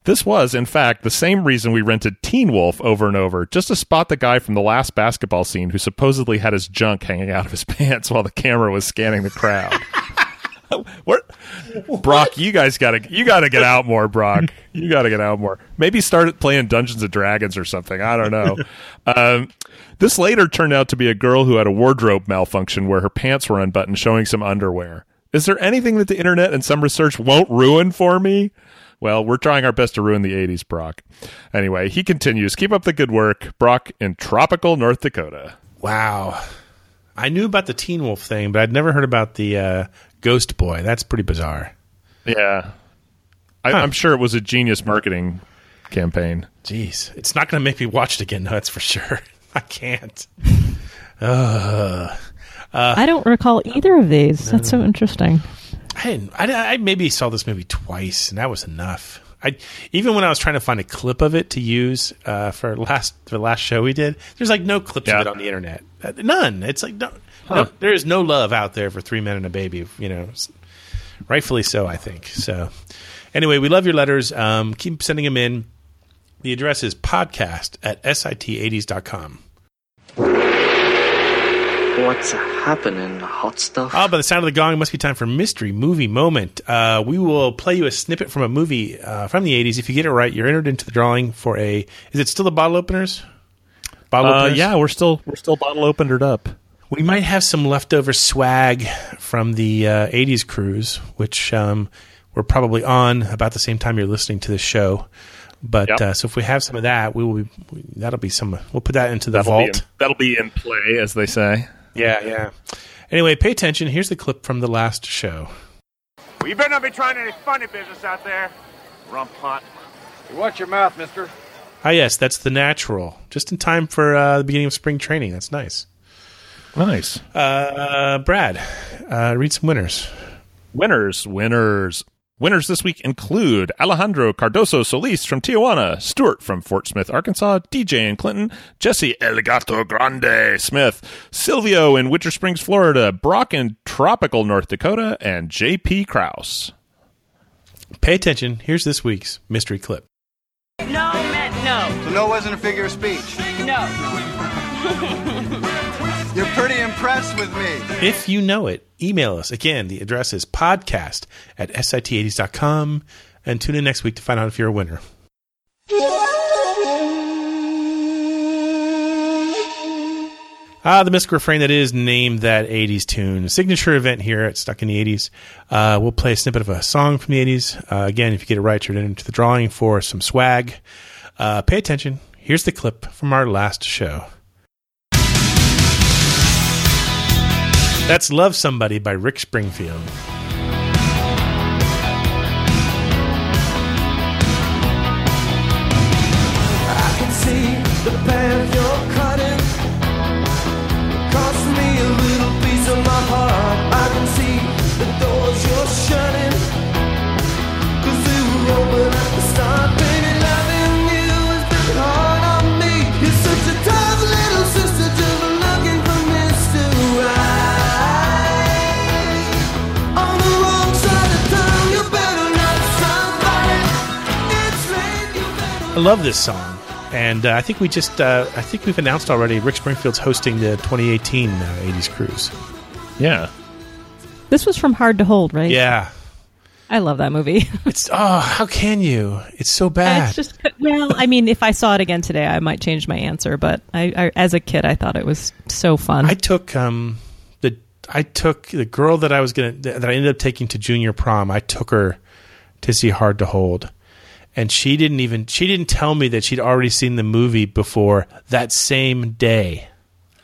This was, in fact, the same reason we rented Teen Wolf over and over, just to spot the guy from the last basketball scene who supposedly had his junk hanging out of his pants while the camera was scanning the crowd. what? Brock, you guys gotta you gotta get out more, Brock. You gotta get out more. Maybe start playing Dungeons and Dragons or something. I don't know. um, this later turned out to be a girl who had a wardrobe malfunction where her pants were unbuttoned, showing some underwear. Is there anything that the internet and some research won't ruin for me? Well, we're trying our best to ruin the 80s, Brock. Anyway, he continues. Keep up the good work, Brock, in tropical North Dakota.
Wow. I knew about the Teen Wolf thing, but I'd never heard about the uh, Ghost Boy. That's pretty bizarre.
Yeah. I,
Huh.
I'm sure it was a genius marketing campaign.
Jeez, it's not going to make me watch it again. No, that's for sure. I can't. Uh,
I don't recall either of these. That's so interesting.
I, didn't, I, I maybe saw this movie twice, and that was enough. I even when I was trying to find a clip of it to use uh, for last for the last show we did, there's like no clips
Yeah.
of it on the internet. Uh, None. It's like no,
Huh.
no, there is no love out there for Three Men and a Baby. You know, rightfully so. I think so. Anyway, we love your letters. Um, keep sending them in. The address is podcast at sit80s.com.
What's happening, hot stuff?
Ah, by the sound of the gong, it must be time for mystery movie moment. Uh, we will play you a snippet from a movie uh, from the '80s. If you get it right, you're entered into the drawing for a. Is it still the bottle openers? Bottle
Uh,
openers.
yeah, we're still we're still bottle opened up.
We might have some leftover swag from the uh, '80s cruise, which um, we're probably on about the same time you're listening to this show. But
Yep.
uh, so if we have some of that, we will. Be, that'll be some. We'll put that into the
That'll be,
vault.
in, that'll be in play, as they say.
Yeah, yeah. Anyway, pay attention. Here's the clip from the last show.
Well, you better not be trying any funny business out there, rump hot.
Watch your mouth, mister.
Ah, yes, that's the natural. Just in time for uh, the beginning of spring training. That's nice.
Nice.
Uh, Brad, uh, read some winners.
Winners, winners. Winners this week include Alejandro Cardoso Solis from Tijuana, Stuart from Fort Smith, Arkansas, DJ in Clinton, Jesse El Gato Grande Smith, Silvio in Winter Springs, Florida, Brock in tropical North Dakota, and JP Kraus.
Pay attention. Here's this week's mystery clip.
No meant no.
So no wasn't a figure of speech.
No.
Pretty impressed with me.
If you know it, email us. Again, the address is podcast at sit80s.com. And tune in next week to find out if you're a winner. Ah, the mystic refrain that is named that 80s tune. Signature event here at Stuck in the 80s. Uh, we'll play a snippet of a song from the 80s. Uh, again, if you get it right, you're into the drawing for some swag. Uh, pay attention. Here's the clip from our last show. That's Love Somebody by Rick Springfield. Love this song. And uh, I think we just, uh, I think we've announced already Rick Springfield's hosting the 2018 uh, 80s cruise.
Yeah.
This was from Hard to Hold, right?
Yeah.
I love that movie.
It's oh, how can you? It's so bad.
It's just well, I mean, if I saw it again today, I might change my answer. But I, I as a kid, I thought it was so fun.
I took um the I took the girl that I was gonna that I ended up taking to junior prom. I took her to see Hard to Hold, and she didn't even she didn't tell me that she'd already seen the movie before that same day.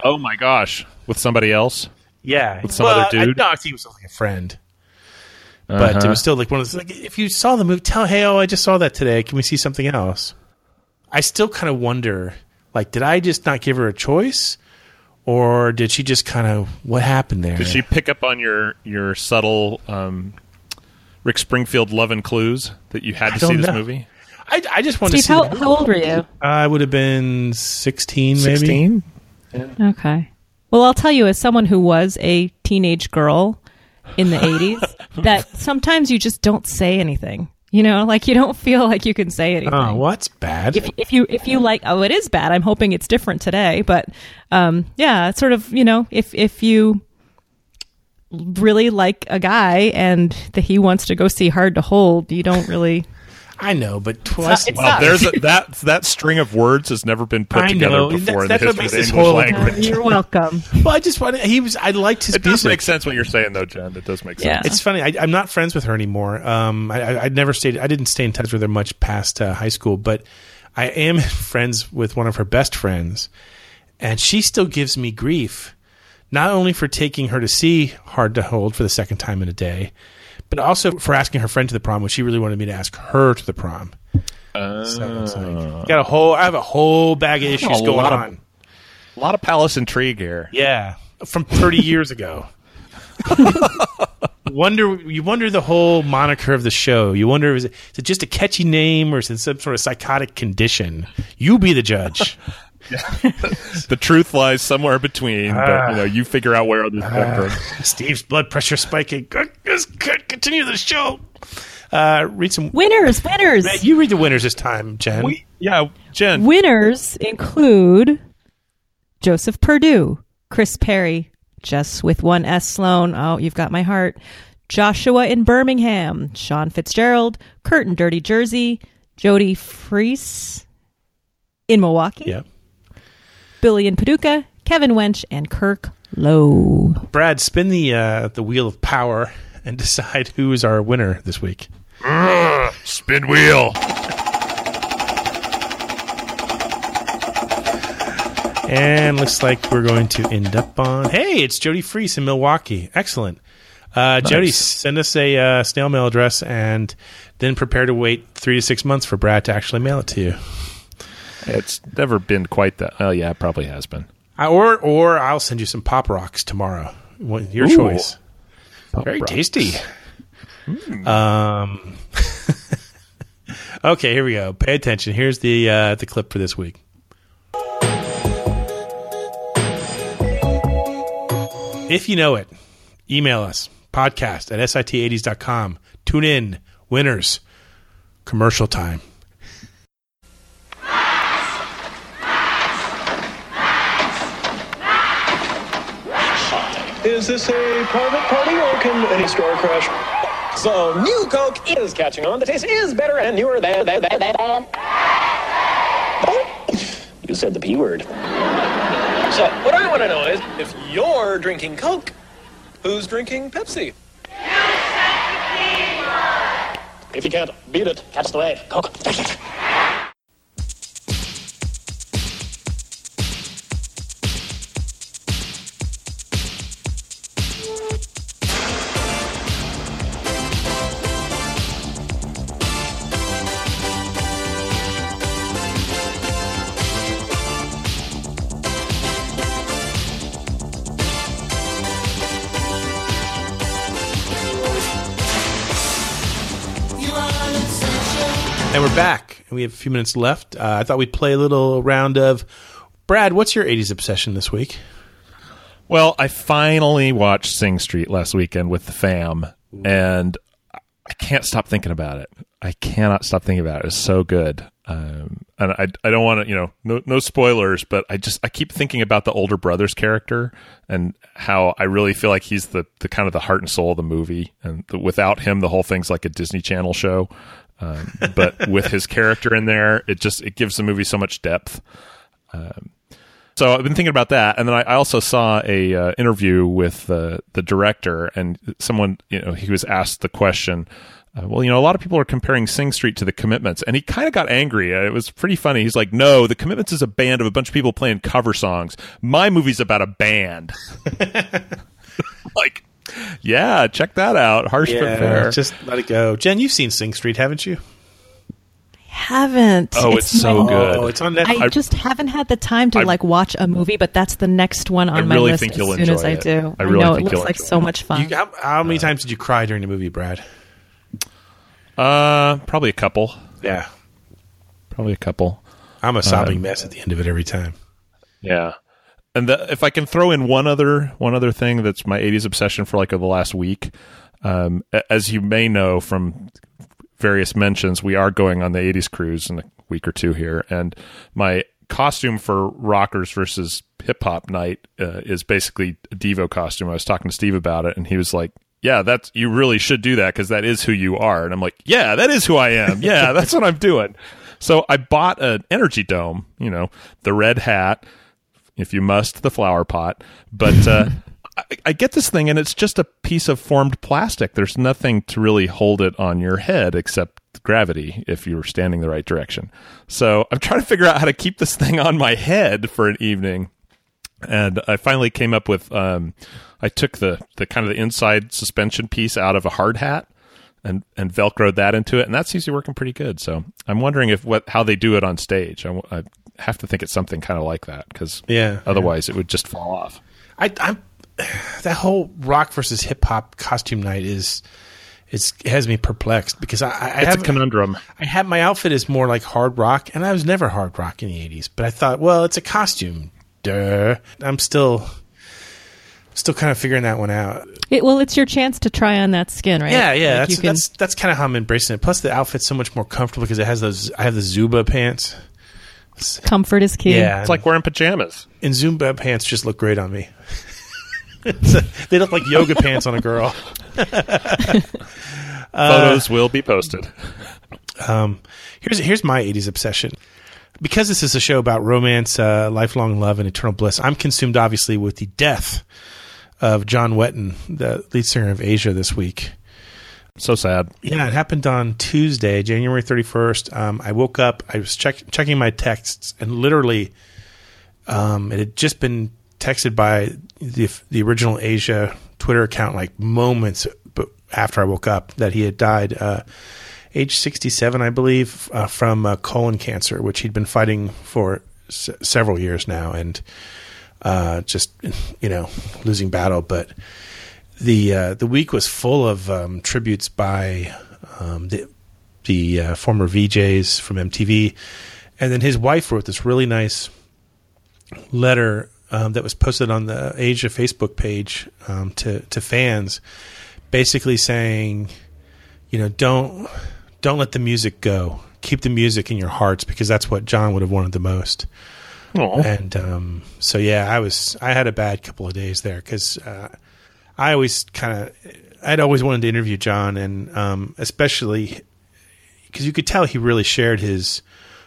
Oh my gosh, with somebody else?
Yeah,
With some
Well,
other dude?
I, no, he was like a friend. But it
Uh-huh.
was still like one of those. Like, if you saw the movie, tell hey, oh, I just saw that today. Can we see something else? I still kind of wonder, like, did I just not give her a choice, or did she just kind of what happened there?
Did she pick up on your your subtle um, Rick Springfield love and clues that you had to see
don't
this
know.
movie?
I, I just wanted
Steve,
to see.
how,
the
how old were you?
I would have been sixteen, maybe.
16?
Okay. Well, I'll tell you, as someone who was a teenage girl in the 80s, that sometimes you just don't say anything. You know, like you don't feel like you can say anything.
Oh, what's bad?
If, if you if you like, oh, it is bad. I'm hoping it's different today, but um, yeah, sort of you know, if if you really like a guy and that he wants to go see Hard to Hold, you don't really.
I know, but twice.
it's
Well,
not-
there's a, that that string of words has never been put
I
together
know.
before
That's-
in the
that's what
history of
makes
the
this
English
whole-
language.
You're welcome.
Well, I just wanted. He was. I liked his
It does
music.
make sense what you're saying, though, Jen. It does make sense. Yeah.
It's funny. I, I'm not friends with her anymore. Um, I, I, I never stayed. I didn't stay in touch with her much past uh, high school, but I am friends with one of her best friends, and she still gives me grief, not only for taking her to see Hard to Hold for the second time in a day, but also for asking her friend to the prom when she really wanted me to ask her to the prom. So it's like, ah. got a whole. I have a whole bag of issues going
of-
on.
A lot of palace intrigue here.
Yeah, from 30 years ago. wonder you wonder the whole moniker of the show. You wonder is it, is it just a catchy name or is it some sort of psychotic condition? You be the judge.
the truth lies somewhere between, but
Ah.
you know, you figure out where on the spectrum.
Steve's blood pressure spiking. Good, good, good. Continue the show. Uh, read some
Winners, winners.
Man, You read the winners this time, Jen.
We, yeah, Jen.
Winners include Joseph Purdue, Chris Perry, Jess with one S Sloan. Oh, you've got my heart. Joshua in Birmingham, Sean Fitzgerald, Kurt in Dirty Jersey, Jody Freese in Milwaukee,
yeah.
Billy and Paducah, Kevin Wench, and Kirk Lowe.
Brad, spin the uh, the wheel of power and decide who is our winner this week.
Ugh, spin wheel.
And looks like we're going to end up on. Hey, it's Jody Freese in Milwaukee. Excellent. Uh, Jody, send us a uh, snail mail address and then prepare to wait three to six months for Brad to actually mail it to you.
It's never been quite that. Well, yeah, it probably has been.
I, or or I'll send you some pop rocks tomorrow. What- Your
Ooh.
choice.
Pop
Very
rocks.
tasty. Um. okay, here we go. Pay attention. Here's the uh, the clip for this week. If you know it, email us podcast at sit80s.com. Tune in. Winners. Commercial time.
Is this a private party or can any store crash? So, New Coke is catching on. The taste is better and newer than. than, than, than, than. You said the P word. So, what I want to know is if you're drinking Coke, who's drinking Pepsi? You said! the p word. If you can't beat it, catch the wave. Coke,
and we have a few minutes left. Uh, I thought we'd play a little round of Brad. What's your '80s obsession this week?
Well, I finally watched Sing Street last weekend with the fam, and I can't stop thinking about it. I cannot stop thinking about it. It's so good. Um, and I, I don't want to, you know, no, no spoilers, but I just, I keep thinking about the older brother's character and how I really feel like he's the, the kind of the heart and soul of the movie. And the, without him, the whole thing's like a Disney Channel show. Um, but with his character in there, it just, it gives the movie so much depth. Um, so I've been thinking about that, and then I, I also saw a uh, interview with uh, the director, and someone, you know, he was asked the question, uh, well, you know, a lot of people are comparing Sing Street to the Commitments, and he kind of got angry. Uh, It was pretty funny. He's like, "No, the Commitments is a band of a bunch of people playing cover songs. My movie's about a band." like, yeah, check that out. Harsh but fair.
just let it go. Jen, you've seen Sing Street, haven't you?
Haven't.
Oh, it's so
my-
good.
Oh, it's on Netflix.
I just haven't had the time to
I-
like watch a movie, but that's the next one on
I
my list
think
as
you'll
soon as
enjoy
I
it.
do.
I really
know
think
it
you'll
looks like so
it.
much fun.
You, how, how many times did you cry during the movie, Brad?
Uh, probably a couple.
Yeah,
Probably a couple.
I'm a sobbing
Um,
mess at the end of it every time.
Yeah. And the, if I can throw in one other one other thing that's my 80s obsession for like the last week, um, as you may know from various mentions, we are going on the 80s cruise in a week or two here, and my costume for rockers versus hip hop night uh, is basically a Devo costume. I was talking to Steve about it, and he was like. Yeah, that's you really should do that because that is who you are. And I'm like, yeah, that is who I am. Yeah, that's what I'm doing. So I bought an energy dome, you know, the red hat, if you must, the flower pot. But uh, I, I get this thing, and it's just a piece of formed plastic. There's nothing to really hold it on your head except gravity if you were standing the right direction. So I'm trying to figure out how to keep this thing on my head for an evening. And I finally came up with um, I took the, the kind of the inside suspension piece out of a hard hat and and velcroed that into it, and that seems to be working pretty good. So I'm wondering if what how they do it on stage. I, I have to think it's something kind of like that because
Yeah,
otherwise it would just fall off.
I, I'm that whole rock versus hip hop costume night is it's, it has me perplexed because I, I
It's a
have
conundrum.
I have my outfit is more like hard rock, and I was never hard rock in the '80s. But I thought, well, it's a costume. Duh. I'm still still kind of figuring that one out.
It, well, it's your chance to try on that skin, right?
Yeah, yeah.
Like,
that's
can-
that's that's kind of how I'm embracing it. Plus, the outfit's so much more comfortable because it has those. I have the Zubaz pants.
Comfort is key.
Yeah,
It's like wearing pajamas.
and Zumba pants just look great on me. They look like yoga pants on a girl.
Photos will be posted.
Um, here's here's my '80s obsession. Because this is a show about romance, uh, lifelong love, and eternal bliss, I'm consumed obviously with the death of John Wetton, the lead singer of Asia, this week.
So sad.
Yeah, it happened on Tuesday, January 31st. Um, I woke up, I was check, checking my texts, and literally, um, it had just been texted by the the original Asia Twitter account, like moments after I woke up, that he had died, uh, age 67, I believe, uh, from uh, colon cancer, which he'd been fighting for s- several years now, and uh, just you know losing battle, but the uh, the week was full of um, tributes by um, the the uh, former VJs from MTV, and then his wife wrote this really nice letter um, that was posted on the Asia Facebook page um, to to fans, basically saying, you know, don't don't let the music go. Keep the music in your hearts because that's what John would have wanted the most.
Aw.
And um, so yeah, I was I had a bad couple of days there because uh, I always kind of I'd always wanted to interview John, and um, especially because you could tell he really shared his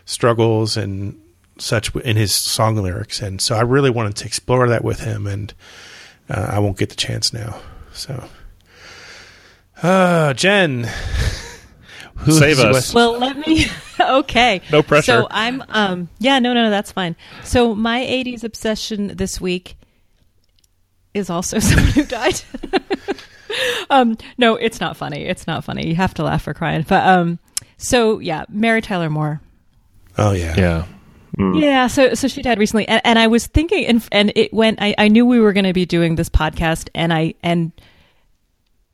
struggles and such in his song lyrics, and so I really wanted to explore that with him, and uh, I won't get the chance now. So, uh, Jen, who
Save us.
West-
Well, let me. okay.
No pressure.
So I'm. Um. Yeah. No. No. No. That's fine. So my '80s obsession this week is also someone who died. um. No, it's not funny. It's not funny. You have to laugh or cry. But um. So yeah, Mary Tyler Moore.
oh yeah,
Yeah.
Yeah, so so she died recently, and, and I was thinking, and and it went. I, I knew we were going to be doing this podcast, and I and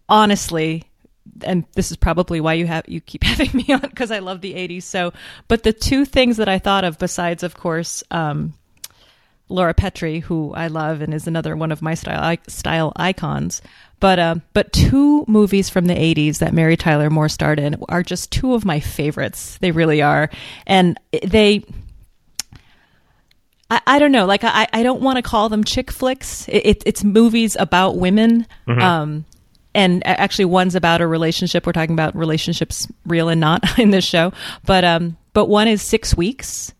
honestly, and this is probably why you have you keep having me on because I love the '80s. So, but the two things that I thought of, besides of course, um, Laura Petrie, who I love and is another one of my style style icons. But uh, but two movies from the '80s that Mary Tyler Moore starred in are just two of my favorites. They really are, and they. I, I don't know. Like I, I don't want to call them chick flicks. It, it, it's movies about women.
Mhm.
Um, and actually, one's about a relationship. We're talking about relationships, real and not, in this show. But um, but one is Six Weeks.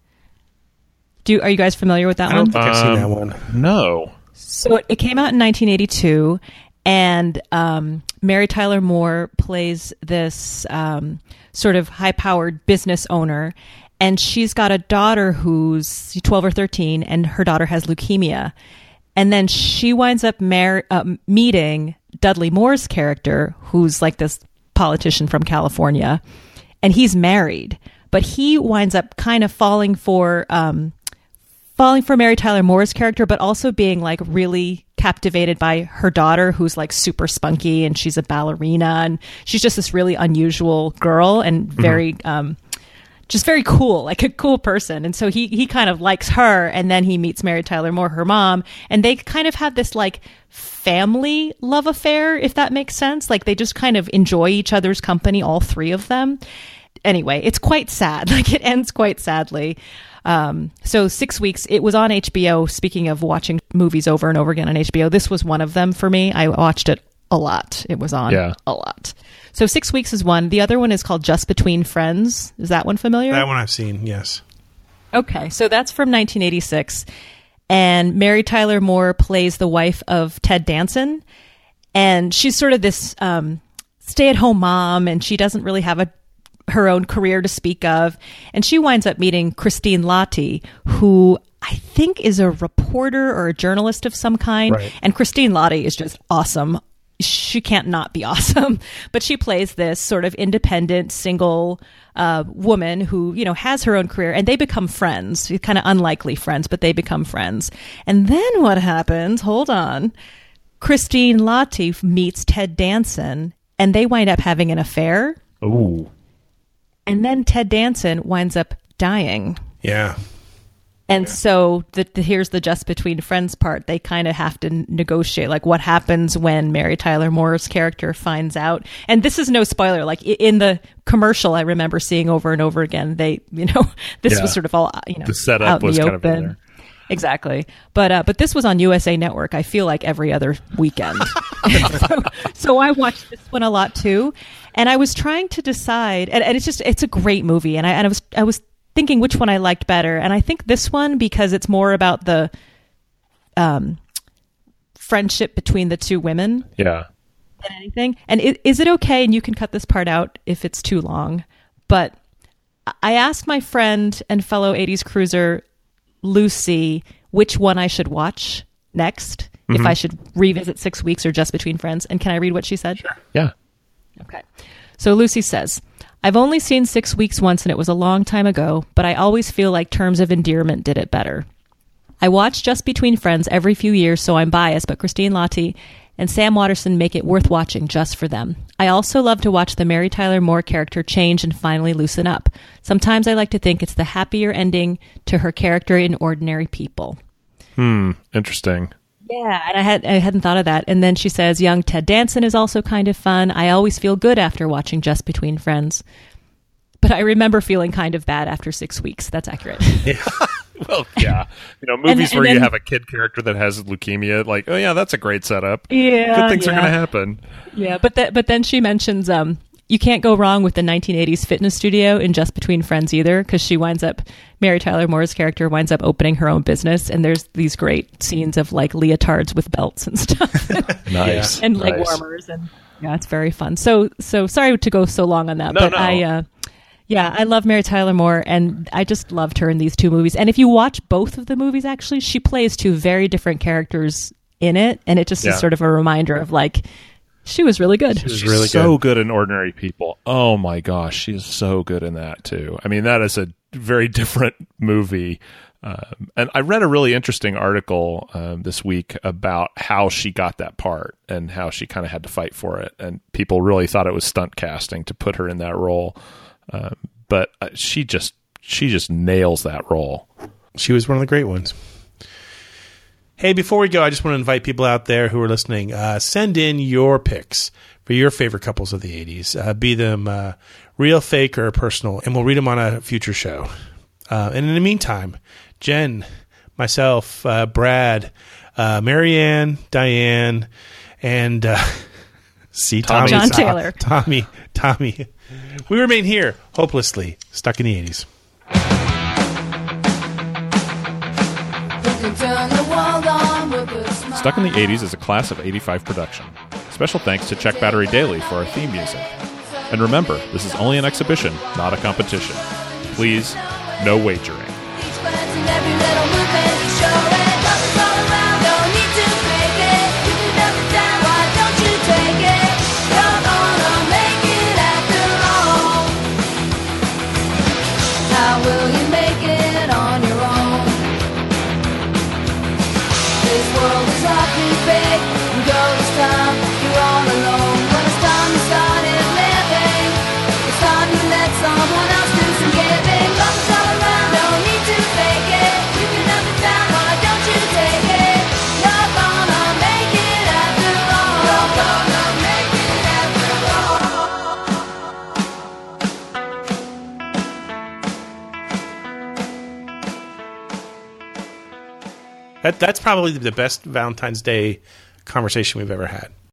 Do are you guys familiar with that
I don't
one?
think I've seen that one.
No.
So it, it came out in 1982, and um, Mary Tyler Moore plays this um, sort of high-powered business owner, and she's got a daughter who's 12 or 13, and her daughter has leukemia, and then she winds up mar- uh, meeting Dudley Moore's character, who's like this politician from California, and he's married, but he winds up kind of falling for. Um, falling for Mary Tyler Moore's character, but also being like really captivated by her daughter, who's like super spunky and she's a ballerina and she's just this really unusual girl and very, um, just very cool, like a cool person. And so he, he kind of likes her and then he meets Mary Tyler Moore, her mom, and they kind of have this like family love affair, if that makes sense. Like they just kind of enjoy each other's company, all three of them. Anyway, it's quite sad. Like it ends quite sadly. Um, so six weeks. It was on HBO. Speaking of watching movies over and over again on HBO, this was one of them for me. I watched it a lot. It was on
Yeah.
a lot. So six weeks is one. The other one is called Just Between Friends. Is that one familiar?
That one I've seen. Yes.
Okay, so that's from 1986, and Mary Tyler Moore plays the wife of Ted Danson, and she's sort of this um, stay-at-home mom, and she doesn't really have a her own career to speak of, and she winds up meeting Christine Lahti, who I think is a reporter or a journalist of some kind,
Right.
and Christine Lahti is just awesome. She can't not be awesome, but she plays this sort of independent, single uh, woman who you know has her own career, and they become friends. Kind of unlikely friends, but they become friends. And then what happens? Hold on. Christine Lahti meets Ted Danson, and they wind up having an affair.
Ooh.
And then Ted Danson winds up dying.
Yeah.
And so the, the, here's the just between friends part. They kind of have to negotiate, like what happens when Mary Tyler Moore's character finds out. And this is no spoiler. Like in the commercial, I remember seeing over and over again. They, you know, this
Yeah.
was sort of all you know,
The setup
out in
was
the
kind of in
open.
there.
Exactly, but uh, but this was on USA Network. I feel like every other weekend, so, so I watched this one a lot too. And I was trying to decide, and, and it's just it's a great movie, and I and I was I was thinking which one I liked better, and I think this one because it's more about the um friendship between the two women
Yeah.
than anything. And i- is it okay? And you can cut this part out if it's too long. But I asked my friend and fellow 80s cruiser, Lucy, which one I should watch next, if
Mhm.
I should revisit Six Weeks or Just Between Friends. And can I read what she said? Sure.
Yeah.
Okay. So Lucy says, I've only seen Six Weeks once and it was a long time ago, but I always feel like Terms of Endearment did it better. I watch Just Between Friends every few years, so I'm biased, but Christine Lahti and Sam Waterston make it worth watching just for them. I also love to watch the Mary Tyler Moore character change and finally loosen up. Sometimes I like to think it's the happier ending to her character in Ordinary People.
Hmm. Interesting.
Yeah, and I had I hadn't thought of that. And then she says, "Young Ted Danson is also kind of fun. I always feel good after watching Just Between Friends." But I remember feeling kind of bad after six weeks. That's accurate.
Well, yeah. You know, movies
and
where you
then-
have a kid character that has leukemia, like, oh yeah, that's a great setup.
Yeah,
Good things are going to happen.
Yeah, but that but then she mentions um you can't go wrong with the 1980s fitness studio in Just Between Friends either because she winds up Mary Tyler Moore's character winds up opening her own business and there's these great scenes of like leotards with belts and stuff
Nice.
and leg
Nice.
warmers and yeah, it's very fun. So so sorry to go so long on that,
No,
but
no.
I uh yeah, I love Mary Tyler Moore, and I just loved her in these two movies. And if you watch both of the movies, actually, she plays two very different characters in it, and it just
Yeah.
is sort of a reminder of like she was really good.
She's really so good in Ordinary People. Oh my gosh, she is so good in that too. I mean, that is a very different movie. Um, and I read a really interesting article um, this week about how she got that part and how she kind of had to fight for it. And people really thought it was stunt casting to put her in that role. Um, but uh, she just she just nails that role.
She was one of the great ones. Hey, before we go, I just want to invite people out there who are listening. Uh, send in your picks for your favorite couples of the '80s. Uh, be them uh, real, fake, or personal, and we'll read them on a future show. Uh, and in the meantime, Jen, myself, uh, Brad, uh, Marianne, Diane, and uh, see
Tommy.
Tommy,
John Taylor.
Tommy, Tommy. We remain here, hopelessly stuck in the '80s.
Stuck in the 80s is a class of 85 production. Special thanks to Check Battery Daily for our theme music. And remember, this is only an exhibition, not a competition. Please, no wagering.
That that's probably the best Valentine's Day conversation we've ever had.